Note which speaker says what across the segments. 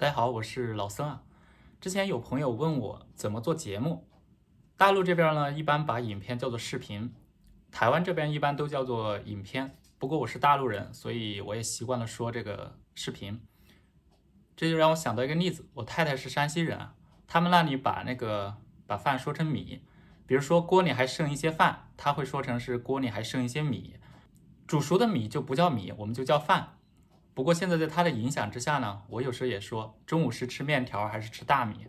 Speaker 1: 大家好，我是老僧啊。之前有朋友问我怎么做节目，大陆这边呢一般把影片叫做视频，台湾这边一般都叫做影片。不过我是大陆人，所以我也习惯了说这个视频。这就让我想到一个例子，我太太是山西人，他们那里把那个把饭说成米，比如说锅里还剩一些饭，他会说成是锅里还剩一些米。煮熟的米就不叫米，我们就叫饭。不过现在在他的影响之下呢，我有时候也说中午是吃面条还是吃大米。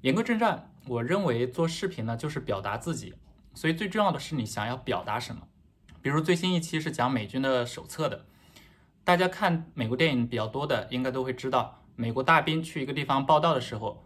Speaker 1: 言归正传，我认为做视频呢就是表达自己，所以最重要的是你想要表达什么。比如最新一期是讲美军的手册的，大家看美国电影比较多的应该都会知道，美国大兵去一个地方报道的时候，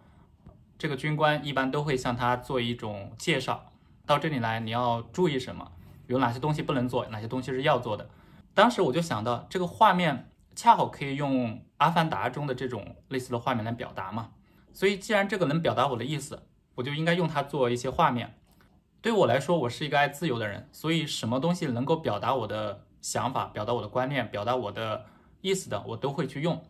Speaker 1: 这个军官一般都会向他做一种介绍，到这里来你要注意什么。有哪些东西不能做，哪些东西是要做的？当时我就想到，这个画面恰好可以用《阿凡达》中的这种类似的画面来表达嘛。所以，既然这个能表达我的意思，我就应该用它做一些画面。对我来说，我是一个爱自由的人，所以什么东西能够表达我的想法、表达我的观念、表达我的意思的，我都会去用。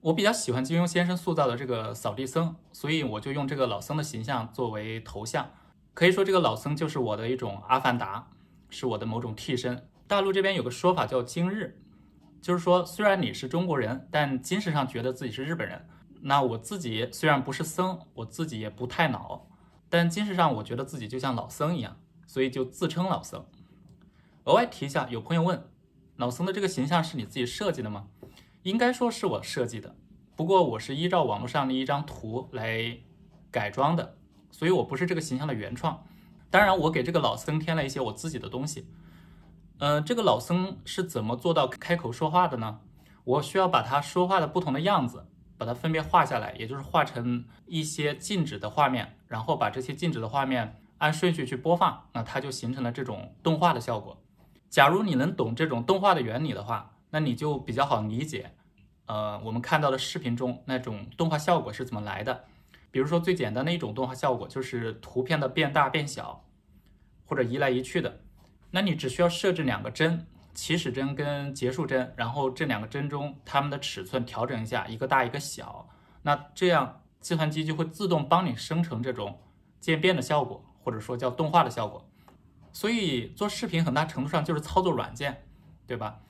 Speaker 1: 我比较喜欢金庸先生塑造的这个扫地僧，所以我就用这个老僧的形象作为头像。可以说，这个老僧就是我的一种阿凡达。是我的某种替身。大陆这边有个说法叫“今日”，就是说虽然你是中国人，但精神上觉得自己是日本人。那我自己虽然不是僧，我自己也不太老，但精神上我觉得自己就像老僧一样，所以就自称老僧。额外提一下，有朋友问，老僧的这个形象是你自己设计的吗？应该说是我设计的，不过我是依照网络上的一张图来改装的，所以我不是这个形象的原创。当然，我给这个老僧添了一些我自己的东西。嗯、这个老僧是怎么做到开口说话的呢？我需要把他说话的不同的样子，把它分别画下来，也就是画成一些静止的画面，然后把这些静止的画面按顺序去播放，那它就形成了这种动画的效果。假如你能懂这种动画的原理的话，那你就比较好理解，呃，我们看到的视频中那种动画效果是怎么来的。比如说最简单的一种动画效果就是图片的变大变小，或者移来移去的。那你只需要设置两个帧，起始帧跟结束帧，然后这两个帧中它们的尺寸调整一下，一个大一个小。那这样计算机就会自动帮你生成这种渐变的效果，或者说叫动画的效果。所以做视频很大程度上就是操作软件，对吧？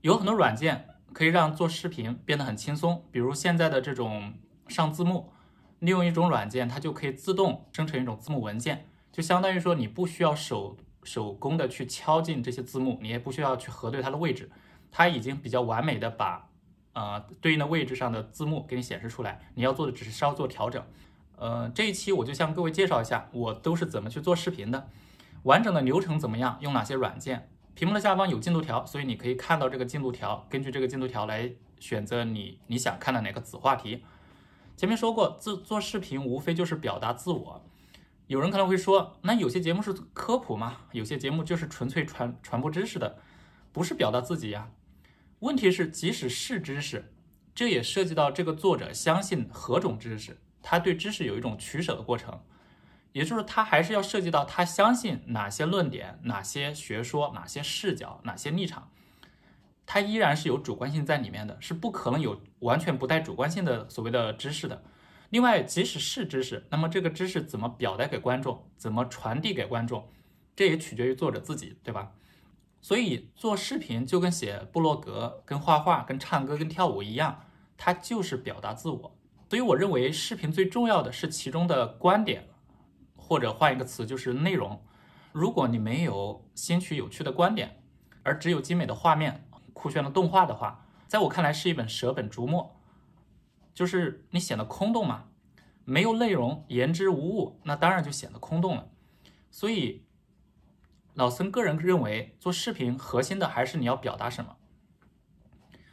Speaker 1: 有很多软件可以让做视频变得很轻松，比如现在的这种上字幕。利用一种软件，它就可以自动生成一种字幕文件，就相当于说你不需要手手工的去敲进这些字幕，你也不需要去核对它的位置，它已经比较完美的把呃对应的位置上的字幕给你显示出来。你要做的只是稍作调整。呃，这一期我就向各位介绍一下我都是怎么去做视频的，完整的流程怎么样，用哪些软件。屏幕的下方有进度条，所以你可以看到这个进度条，根据这个进度条来选择你你想看的哪个子话题。前面说过，自做视频无非就是表达自我。有人可能会说，那有些节目是科普吗？有些节目就是纯粹传传播知识的，不是表达自己呀。问题是，即使是知识，这也涉及到这个作者相信何种知识，他对知识有一种取舍的过程，也就是他还是要涉及到他相信哪些论点、哪些学说、哪些视角、哪些立场。他依然是有主观性在里面的，是不可能有完全不带主观性的所谓的知识的。另外，即使是知识，那么这个知识怎么表达给观众，怎么传递给观众，这也取决于作者自己，对吧？所以做视频就跟写部落格、跟画画、跟唱歌、跟跳舞一样，它就是表达自我。所以我认为视频最重要的是其中的观点，或者换一个词就是内容。如果你没有新奇有趣的观点，而只有精美的画面，酷炫的动画的话，在我看来是一本舍本逐末，就是你显得空洞嘛，没有内容，言之无物，那当然就显得空洞了。所以，老僧个人认为，做视频核心的还是你要表达什么。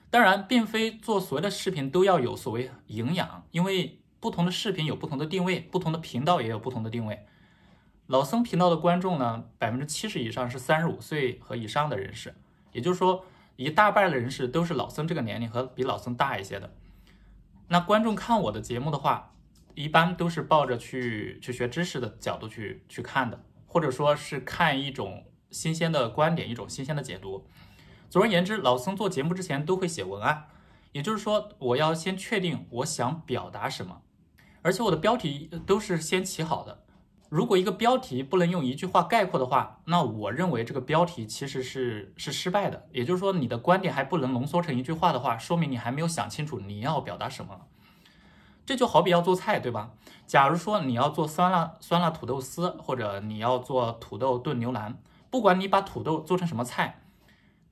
Speaker 1: 当然，并非做所有的视频都要有所谓营养，因为不同的视频有不同的定位，不同的频道也有不同的定位。老僧频道的观众呢，百分之七十以上是三十五岁和以上的人士，也就是说。一大半的人士都是老僧这个年龄和比老僧大一些的，那观众看我的节目的话，一般都是抱着去去学知识的角度去去看的，或者说是看一种新鲜的观点，一种新鲜的解读。总而言之，老僧做节目之前都会写文案，也就是说，我要先确定我想表达什么，而且我的标题都是先起好的。如果一个标题不能用一句话概括的话，那我认为这个标题其实是是失败的。也就是说，你的观点还不能浓缩成一句话的话，说明你还没有想清楚你要表达什么。这就好比要做菜，对吧？假如说你要做酸辣酸辣土豆丝，或者你要做土豆炖牛腩，不管你把土豆做成什么菜，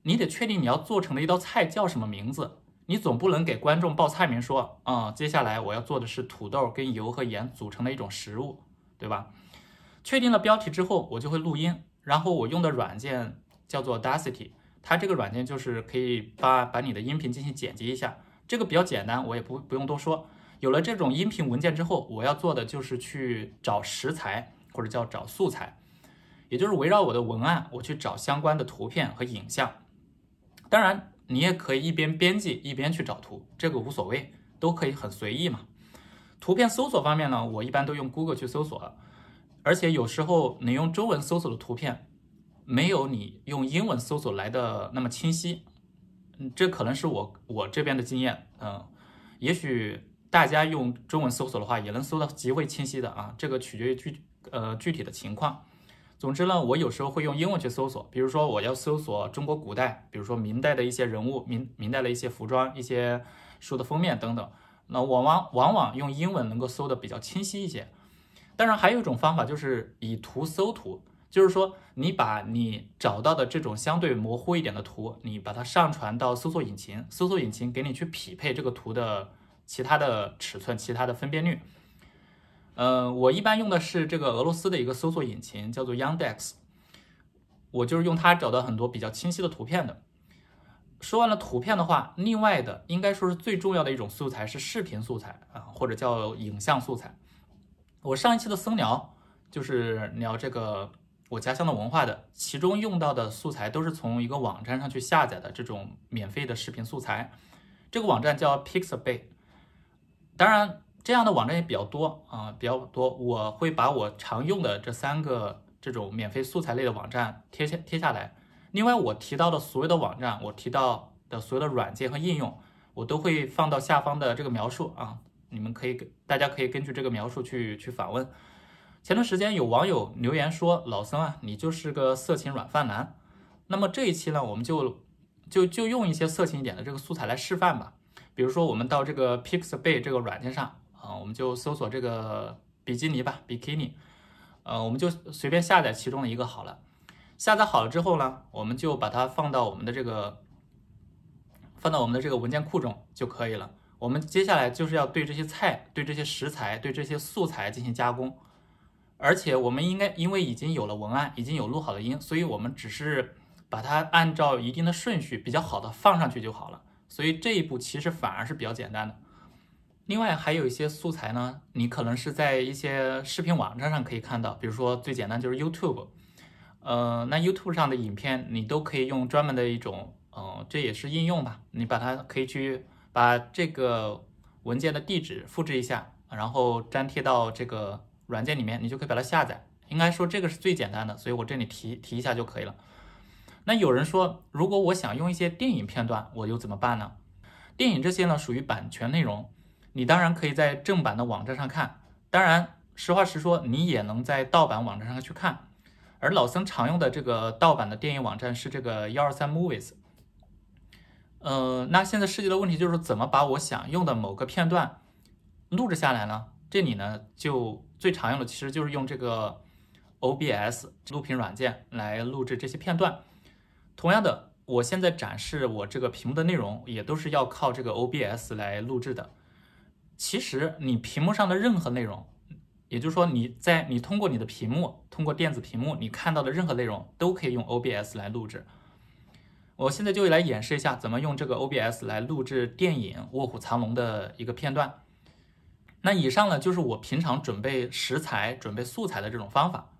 Speaker 1: 你得确定你要做成的一道菜叫什么名字。你总不能给观众报菜名说，嗯，接下来我要做的是土豆跟油和盐组成的一种食物，对吧？确定了标题之后，我就会录音，然后我用的软件叫做 Dacity，它这个软件就是可以把把你的音频进行剪辑一下，这个比较简单，我也不不用多说。有了这种音频文件之后，我要做的就是去找食材或者叫找素材，也就是围绕我的文案，我去找相关的图片和影像。当然，你也可以一边编辑一边去找图，这个无所谓，都可以很随意嘛。图片搜索方面呢，我一般都用 Google 去搜索了。而且有时候你用中文搜索的图片，没有你用英文搜索来的那么清晰，嗯，这可能是我我这边的经验，嗯，也许大家用中文搜索的话，也能搜到极为清晰的啊，这个取决于具呃具体的情况。总之呢，我有时候会用英文去搜索，比如说我要搜索中国古代，比如说明代的一些人物，明明代的一些服装、一些书的封面等等，那往往往往用英文能够搜的比较清晰一些。当然，还有一种方法就是以图搜图，就是说你把你找到的这种相对模糊一点的图，你把它上传到搜索引擎，搜索引擎给你去匹配这个图的其他的尺寸、其他的分辨率。呃，我一般用的是这个俄罗斯的一个搜索引擎，叫做 Yandex，我就是用它找到很多比较清晰的图片的。说完了图片的话，另外的应该说是最重要的一种素材是视频素材啊，或者叫影像素材。我上一期的僧聊就是聊这个我家乡的文化的，其中用到的素材都是从一个网站上去下载的这种免费的视频素材，这个网站叫 Pixabay。当然，这样的网站也比较多啊，比较多。我会把我常用的这三个这种免费素材类的网站贴下贴下来。另外，我提到的所有的网站，我提到的所有的软件和应用，我都会放到下方的这个描述啊。你们可以给大家可以根据这个描述去去访问。前段时间有网友留言说：“老僧啊，你就是个色情软饭男。”那么这一期呢，我们就就就用一些色情一点的这个素材来示范吧。比如说，我们到这个 Pixabay 这个软件上啊，我们就搜索这个比基尼吧，比基尼。呃，我们就随便下载其中的一个好了。下载好了之后呢，我们就把它放到我们的这个放到我们的这个文件库中就可以了。我们接下来就是要对这些菜、对这些食材、对这些素材进行加工，而且我们应该因为已经有了文案，已经有录好的音，所以我们只是把它按照一定的顺序比较好的放上去就好了。所以这一步其实反而是比较简单的。另外还有一些素材呢，你可能是在一些视频网站上可以看到，比如说最简单就是 YouTube，呃，那 YouTube 上的影片你都可以用专门的一种，呃，这也是应用吧，你把它可以去。把这个文件的地址复制一下，然后粘贴到这个软件里面，你就可以把它下载。应该说这个是最简单的，所以我这里提提一下就可以了。那有人说，如果我想用一些电影片段，我又怎么办呢？电影这些呢属于版权内容，你当然可以在正版的网站上看，当然实话实说，你也能在盗版网站上去看。而老僧常用的这个盗版的电影网站是这个幺二三 Movies。呃，那现在涉及的问题就是怎么把我想用的某个片段录制下来呢？这里呢，就最常用的其实就是用这个 OBS 录屏软件来录制这些片段。同样的，我现在展示我这个屏幕的内容，也都是要靠这个 OBS 来录制的。其实你屏幕上的任何内容，也就是说你在你通过你的屏幕，通过电子屏幕，你看到的任何内容，都可以用 OBS 来录制。我现在就来演示一下怎么用这个 OBS 来录制电影《卧虎藏龙》的一个片段。那以上呢，就是我平常准备食材、准备素材的这种方法。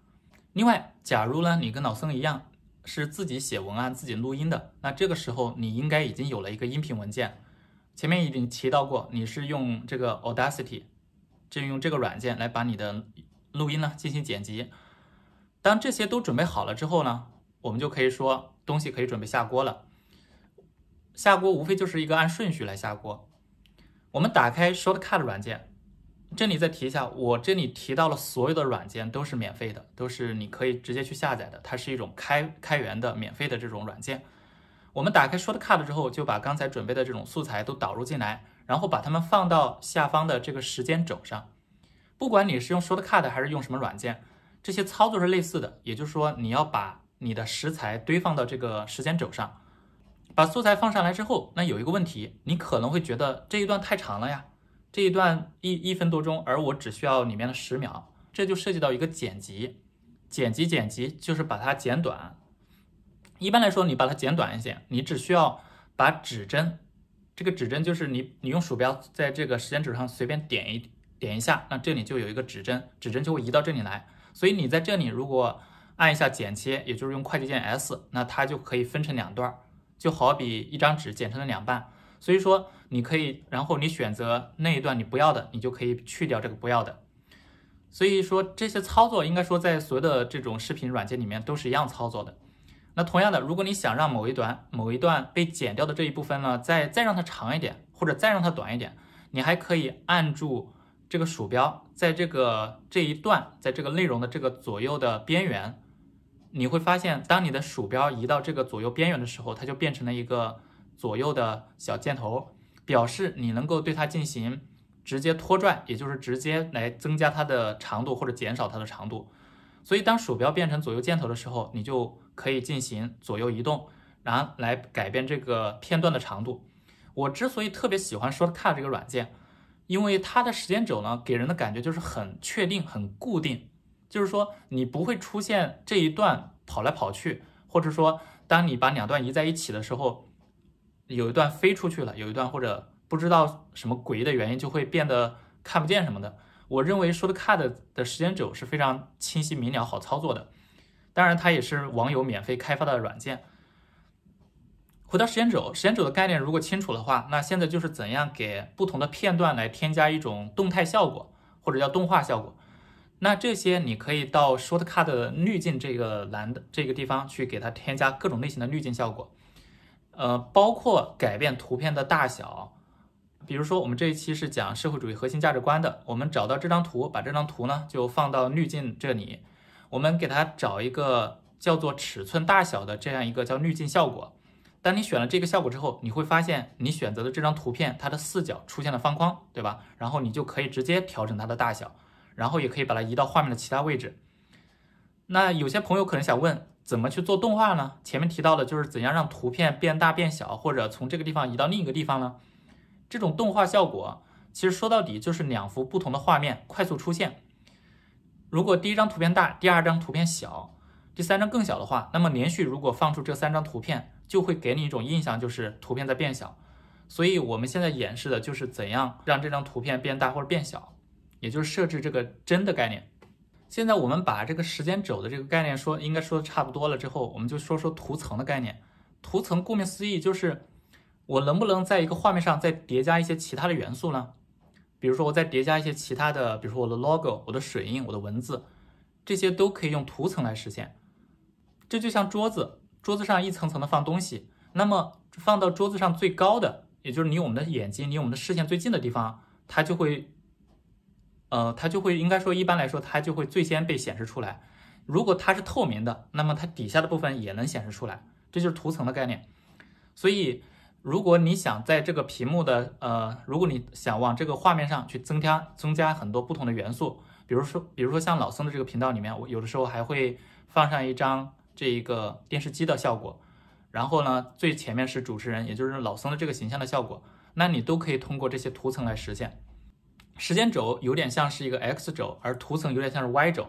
Speaker 1: 另外，假如呢你跟老僧一样是自己写文案、自己录音的，那这个时候你应该已经有了一个音频文件。前面已经提到过，你是用这个 Audacity，就用这个软件来把你的录音呢进行剪辑。当这些都准备好了之后呢，我们就可以说。东西可以准备下锅了。下锅无非就是一个按顺序来下锅。我们打开 Shortcut 软件，这里再提一下，我这里提到了所有的软件都是免费的，都是你可以直接去下载的，它是一种开开源的免费的这种软件。我们打开 Shortcut 之后，就把刚才准备的这种素材都导入进来，然后把它们放到下方的这个时间轴上。不管你是用 Shortcut 还是用什么软件，这些操作是类似的，也就是说你要把你的食材堆放到这个时间轴上。把素材放上来之后，那有一个问题，你可能会觉得这一段太长了呀，这一段一一分多钟，而我只需要里面的十秒，这就涉及到一个剪辑，剪辑剪辑就是把它剪短。一般来说，你把它剪短一些，你只需要把指针，这个指针就是你你用鼠标在这个时间轴上随便点一点一下，那这里就有一个指针，指针就会移到这里来。所以你在这里如果按一下剪切，也就是用快捷键 S，那它就可以分成两段。就好比一张纸剪成了两半，所以说你可以，然后你选择那一段你不要的，你就可以去掉这个不要的。所以说这些操作应该说在所有的这种视频软件里面都是一样操作的。那同样的，如果你想让某一段某一段被剪掉的这一部分呢，再再让它长一点，或者再让它短一点，你还可以按住这个鼠标，在这个这一段，在这个内容的这个左右的边缘。你会发现，当你的鼠标移到这个左右边缘的时候，它就变成了一个左右的小箭头，表示你能够对它进行直接拖拽，也就是直接来增加它的长度或者减少它的长度。所以，当鼠标变成左右箭头的时候，你就可以进行左右移动，然后来改变这个片段的长度。我之所以特别喜欢 Shortcut 这个软件，因为它的时间轴呢，给人的感觉就是很确定、很固定。就是说，你不会出现这一段跑来跑去，或者说，当你把两段移在一起的时候，有一段飞出去了，有一段或者不知道什么诡异的原因就会变得看不见什么的。我认为 Shortcut 的时间轴是非常清晰明了、好操作的。当然，它也是网友免费开发的软件。回到时间轴，时间轴的概念如果清楚的话，那现在就是怎样给不同的片段来添加一种动态效果，或者叫动画效果。那这些你可以到 Shortcut 滤镜这个栏的这个地方去给它添加各种类型的滤镜效果，呃，包括改变图片的大小。比如说我们这一期是讲社会主义核心价值观的，我们找到这张图，把这张图呢就放到滤镜这里，我们给它找一个叫做尺寸大小的这样一个叫滤镜效果。当你选了这个效果之后，你会发现你选择的这张图片它的四角出现了方框，对吧？然后你就可以直接调整它的大小。然后也可以把它移到画面的其他位置。那有些朋友可能想问，怎么去做动画呢？前面提到的就是怎样让图片变大变小，或者从这个地方移到另一个地方呢？这种动画效果其实说到底就是两幅不同的画面快速出现。如果第一张图片大，第二张图片小，第三张更小的话，那么连续如果放出这三张图片，就会给你一种印象，就是图片在变小。所以我们现在演示的就是怎样让这张图片变大或者变小。也就是设置这个帧的概念。现在我们把这个时间轴的这个概念说应该说的差不多了之后，我们就说说图层的概念。图层顾名思义就是我能不能在一个画面上再叠加一些其他的元素呢？比如说我再叠加一些其他的，比如说我的 logo、我的水印、我的文字，这些都可以用图层来实现。这就像桌子，桌子上一层层的放东西，那么放到桌子上最高的，也就是离我们的眼睛、离我们的视线最近的地方，它就会。呃，它就会应该说，一般来说，它就会最先被显示出来。如果它是透明的，那么它底下的部分也能显示出来，这就是图层的概念。所以，如果你想在这个屏幕的呃，如果你想往这个画面上去增加增加很多不同的元素，比如说，比如说像老僧的这个频道里面，我有的时候还会放上一张这一个电视机的效果，然后呢，最前面是主持人，也就是老僧的这个形象的效果，那你都可以通过这些图层来实现。时间轴有点像是一个 X 轴，而图层有点像是 Y 轴。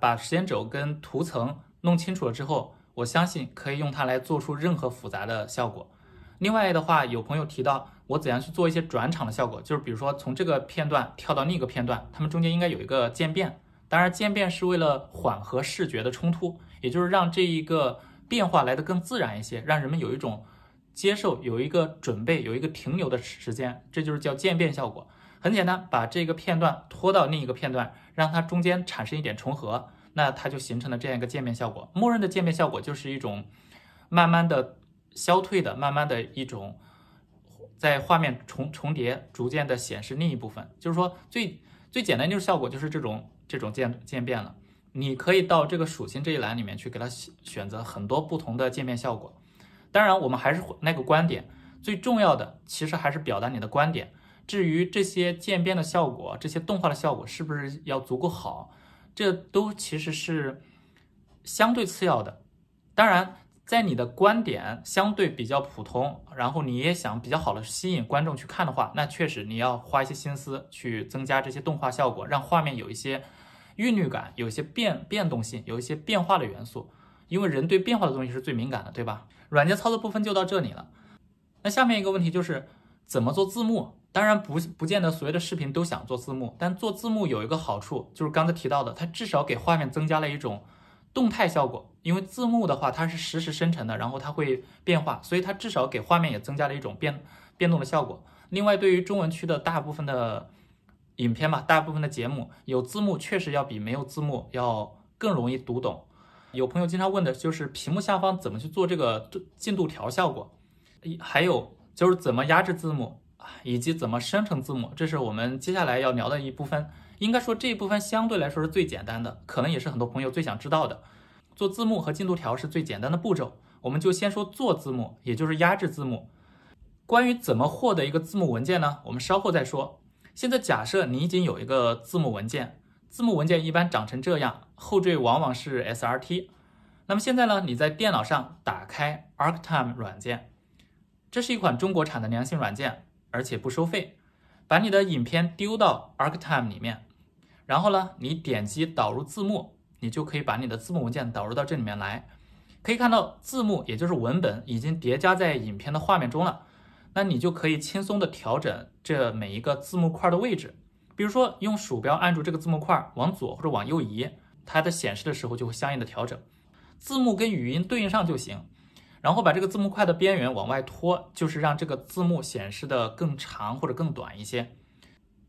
Speaker 1: 把时间轴跟图层弄清楚了之后，我相信可以用它来做出任何复杂的效果。另外的话，有朋友提到我怎样去做一些转场的效果，就是比如说从这个片段跳到另一个片段，它们中间应该有一个渐变。当然，渐变是为了缓和视觉的冲突，也就是让这一个变化来得更自然一些，让人们有一种接受、有一个准备、有一个停留的时间，这就是叫渐变效果。很简单，把这个片段拖到另一个片段，让它中间产生一点重合，那它就形成了这样一个渐变效果。默认的渐变效果就是一种慢慢的消退的，慢慢的一种在画面重重叠，逐渐的显示另一部分。就是说最最简单就是效果就是这种这种渐渐变了。你可以到这个属性这一栏里面去给它选择很多不同的渐变效果。当然，我们还是那个观点，最重要的其实还是表达你的观点。至于这些渐变的效果，这些动画的效果是不是要足够好，这都其实是相对次要的。当然，在你的观点相对比较普通，然后你也想比较好的吸引观众去看的话，那确实你要花一些心思去增加这些动画效果，让画面有一些韵律感，有一些变变动性，有一些变化的元素。因为人对变化的东西是最敏感的，对吧？软件操作部分就到这里了。那下面一个问题就是怎么做字幕？当然不不见得所有的视频都想做字幕，但做字幕有一个好处，就是刚才提到的，它至少给画面增加了一种动态效果。因为字幕的话，它是实时生成的，然后它会变化，所以它至少给画面也增加了一种变变动的效果。另外，对于中文区的大部分的影片嘛，大部分的节目有字幕，确实要比没有字幕要更容易读懂。有朋友经常问的就是屏幕下方怎么去做这个进度条效果，还有就是怎么压制字幕。以及怎么生成字幕，这是我们接下来要聊的一部分。应该说这一部分相对来说是最简单的，可能也是很多朋友最想知道的。做字幕和进度条是最简单的步骤，我们就先说做字幕，也就是压制字幕。关于怎么获得一个字幕文件呢？我们稍后再说。现在假设你已经有一个字幕文件，字幕文件一般长成这样，后缀往往是 SRT。那么现在呢，你在电脑上打开 ArcTime 软件，这是一款中国产的良心软件。而且不收费，把你的影片丢到 ArcTime 里面，然后呢，你点击导入字幕，你就可以把你的字幕文件导入到这里面来。可以看到字幕，也就是文本已经叠加在影片的画面中了。那你就可以轻松的调整这每一个字幕块的位置，比如说用鼠标按住这个字幕块往左或者往右移，它的显示的时候就会相应的调整。字幕跟语音对应上就行。然后把这个字幕块的边缘往外拖，就是让这个字幕显示的更长或者更短一些。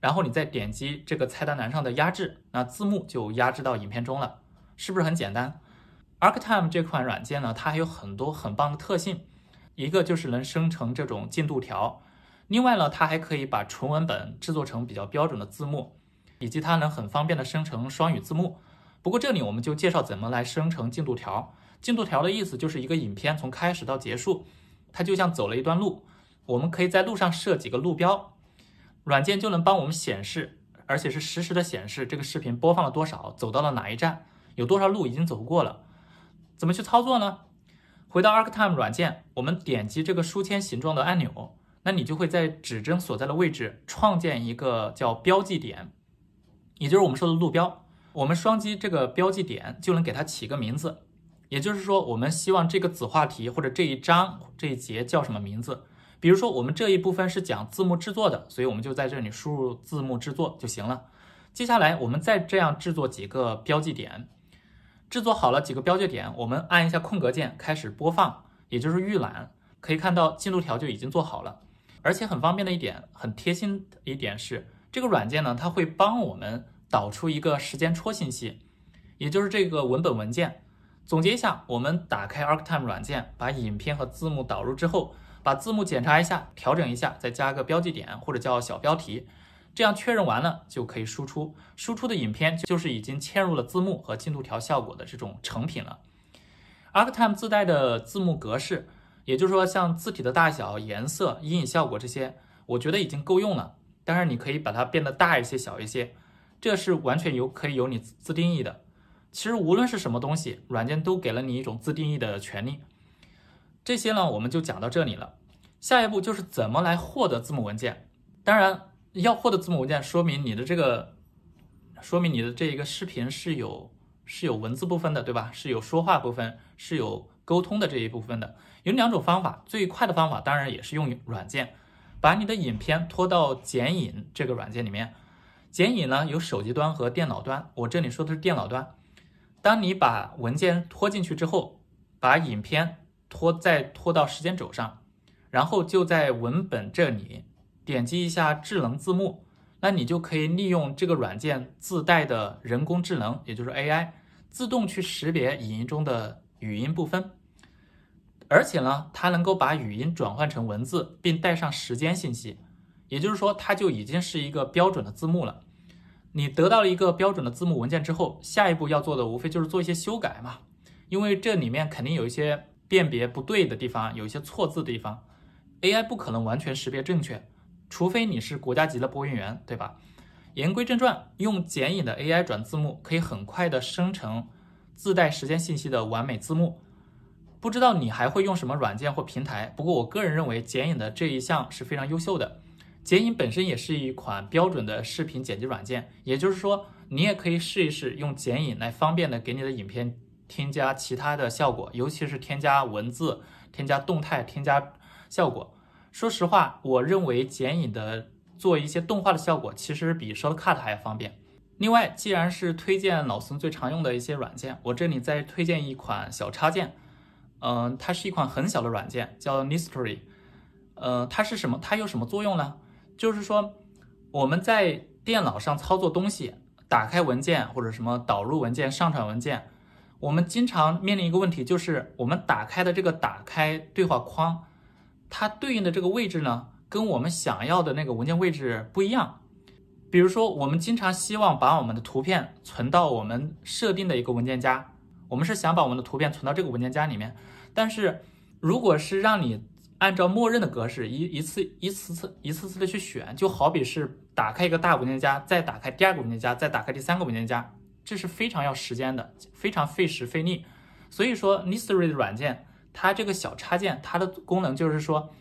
Speaker 1: 然后你再点击这个菜单栏上的压制，那字幕就压制到影片中了，是不是很简单？ArcTime 这款软件呢，它还有很多很棒的特性，一个就是能生成这种进度条，另外呢，它还可以把纯文本制作成比较标准的字幕，以及它能很方便的生成双语字幕。不过这里我们就介绍怎么来生成进度条。进度条的意思就是一个影片从开始到结束，它就像走了一段路，我们可以在路上设几个路标，软件就能帮我们显示，而且是实时的显示这个视频播放了多少，走到了哪一站，有多少路已经走过了。怎么去操作呢？回到 ArcTime 软件，我们点击这个书签形状的按钮，那你就会在指针所在的位置创建一个叫标记点，也就是我们说的路标。我们双击这个标记点，就能给它起个名字。也就是说，我们希望这个子话题或者这一章这一节叫什么名字？比如说，我们这一部分是讲字幕制作的，所以我们就在这里输入字幕制作就行了。接下来，我们再这样制作几个标记点，制作好了几个标记点，我们按一下空格键开始播放，也就是预览。可以看到进度条就已经做好了，而且很方便的一点，很贴心的一点是，这个软件呢，它会帮我们导出一个时间戳信息，也就是这个文本文件。总结一下，我们打开 ArcTime 软件，把影片和字幕导入之后，把字幕检查一下，调整一下，再加个标记点或者叫小标题，这样确认完了就可以输出。输出的影片就是已经嵌入了字幕和进度条效果的这种成品了。ArcTime 自带的字幕格式，也就是说像字体的大小、颜色、阴影效果这些，我觉得已经够用了。当然，你可以把它变得大一些、小一些，这是完全由可以由你自定义的。其实无论是什么东西，软件都给了你一种自定义的权利。这些呢，我们就讲到这里了。下一步就是怎么来获得字幕文件。当然，要获得字幕文件，说明你的这个，说明你的这一个视频是有是有文字部分的，对吧？是有说话部分，是有沟通的这一部分的。有两种方法，最快的方法当然也是用软件，把你的影片拖到剪影这个软件里面。剪影呢，有手机端和电脑端，我这里说的是电脑端。当你把文件拖进去之后，把影片拖再拖到时间轴上，然后就在文本这里点击一下智能字幕，那你就可以利用这个软件自带的人工智能，也就是 AI，自动去识别影音中的语音部分。而且呢，它能够把语音转换成文字，并带上时间信息，也就是说，它就已经是一个标准的字幕了。你得到了一个标准的字幕文件之后，下一步要做的无非就是做一些修改嘛，因为这里面肯定有一些辨别不对的地方，有一些错字的地方，AI 不可能完全识别正确，除非你是国家级的播音员，对吧？言归正传，用剪影的 AI 转字幕可以很快的生成自带时间信息的完美字幕。不知道你还会用什么软件或平台？不过我个人认为剪影的这一项是非常优秀的。剪影本身也是一款标准的视频剪辑软件，也就是说，你也可以试一试用剪影来方便的给你的影片添加其他的效果，尤其是添加文字、添加动态、添加效果。说实话，我认为剪影的做一些动画的效果，其实比 Shortcut 还要方便。另外，既然是推荐老孙最常用的一些软件，我这里再推荐一款小插件，嗯、它是一款很小的软件，叫 Nistory。呃，它是什么？它有什么作用呢？就是说，我们在电脑上操作东西，打开文件或者什么导入文件、上传文件，我们经常面临一个问题，就是我们打开的这个打开对话框，它对应的这个位置呢，跟我们想要的那个文件位置不一样。比如说，我们经常希望把我们的图片存到我们设定的一个文件夹，我们是想把我们的图片存到这个文件夹里面，但是如果是让你按照默认的格式一一次一次次一次次的去选，就好比是打开一个大文件夹，再打开第二个文件夹，再打开第三个文件夹，这是非常要时间的，非常费时费力。所以说 n i s t r y 的软件，它这个小插件，它的功能就是说，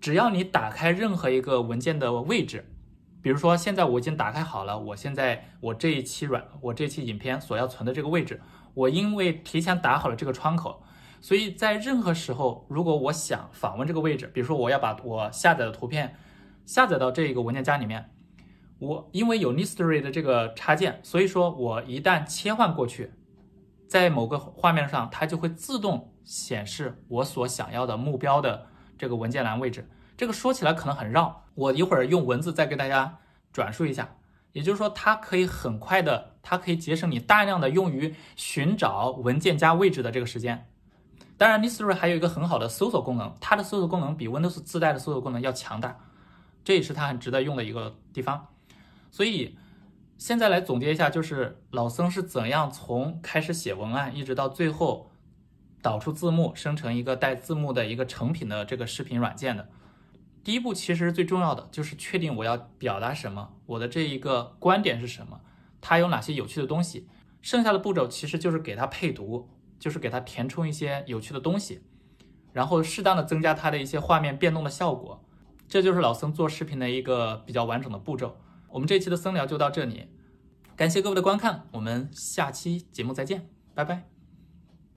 Speaker 1: 只要你打开任何一个文件的位置，比如说现在我已经打开好了，我现在我这一期软我这期影片所要存的这个位置，我因为提前打好了这个窗口。所以在任何时候，如果我想访问这个位置，比如说我要把我下载的图片下载到这个文件夹里面，我因为有 Nistory 的这个插件，所以说我一旦切换过去，在某个画面上，它就会自动显示我所想要的目标的这个文件栏位置。这个说起来可能很绕，我一会儿用文字再给大家转述一下。也就是说，它可以很快的，它可以节省你大量的用于寻找文件夹位置的这个时间。当然，Nistory 还有一个很好的搜索功能，它的搜索功能比 Windows 自带的搜索功能要强大，这也是它很值得用的一个地方。所以现在来总结一下，就是老僧是怎样从开始写文案，一直到最后导出字幕，生成一个带字幕的一个成品的这个视频软件的。第一步其实最重要的就是确定我要表达什么，我的这一个观点是什么，它有哪些有趣的东西，剩下的步骤其实就是给它配图。就是给它填充一些有趣的东西，然后适当的增加它的一些画面变动的效果，这就是老僧做视频的一个比较完整的步骤。我们这期的僧聊就到这里，感谢各位的观看，我们下期节目再见，拜拜。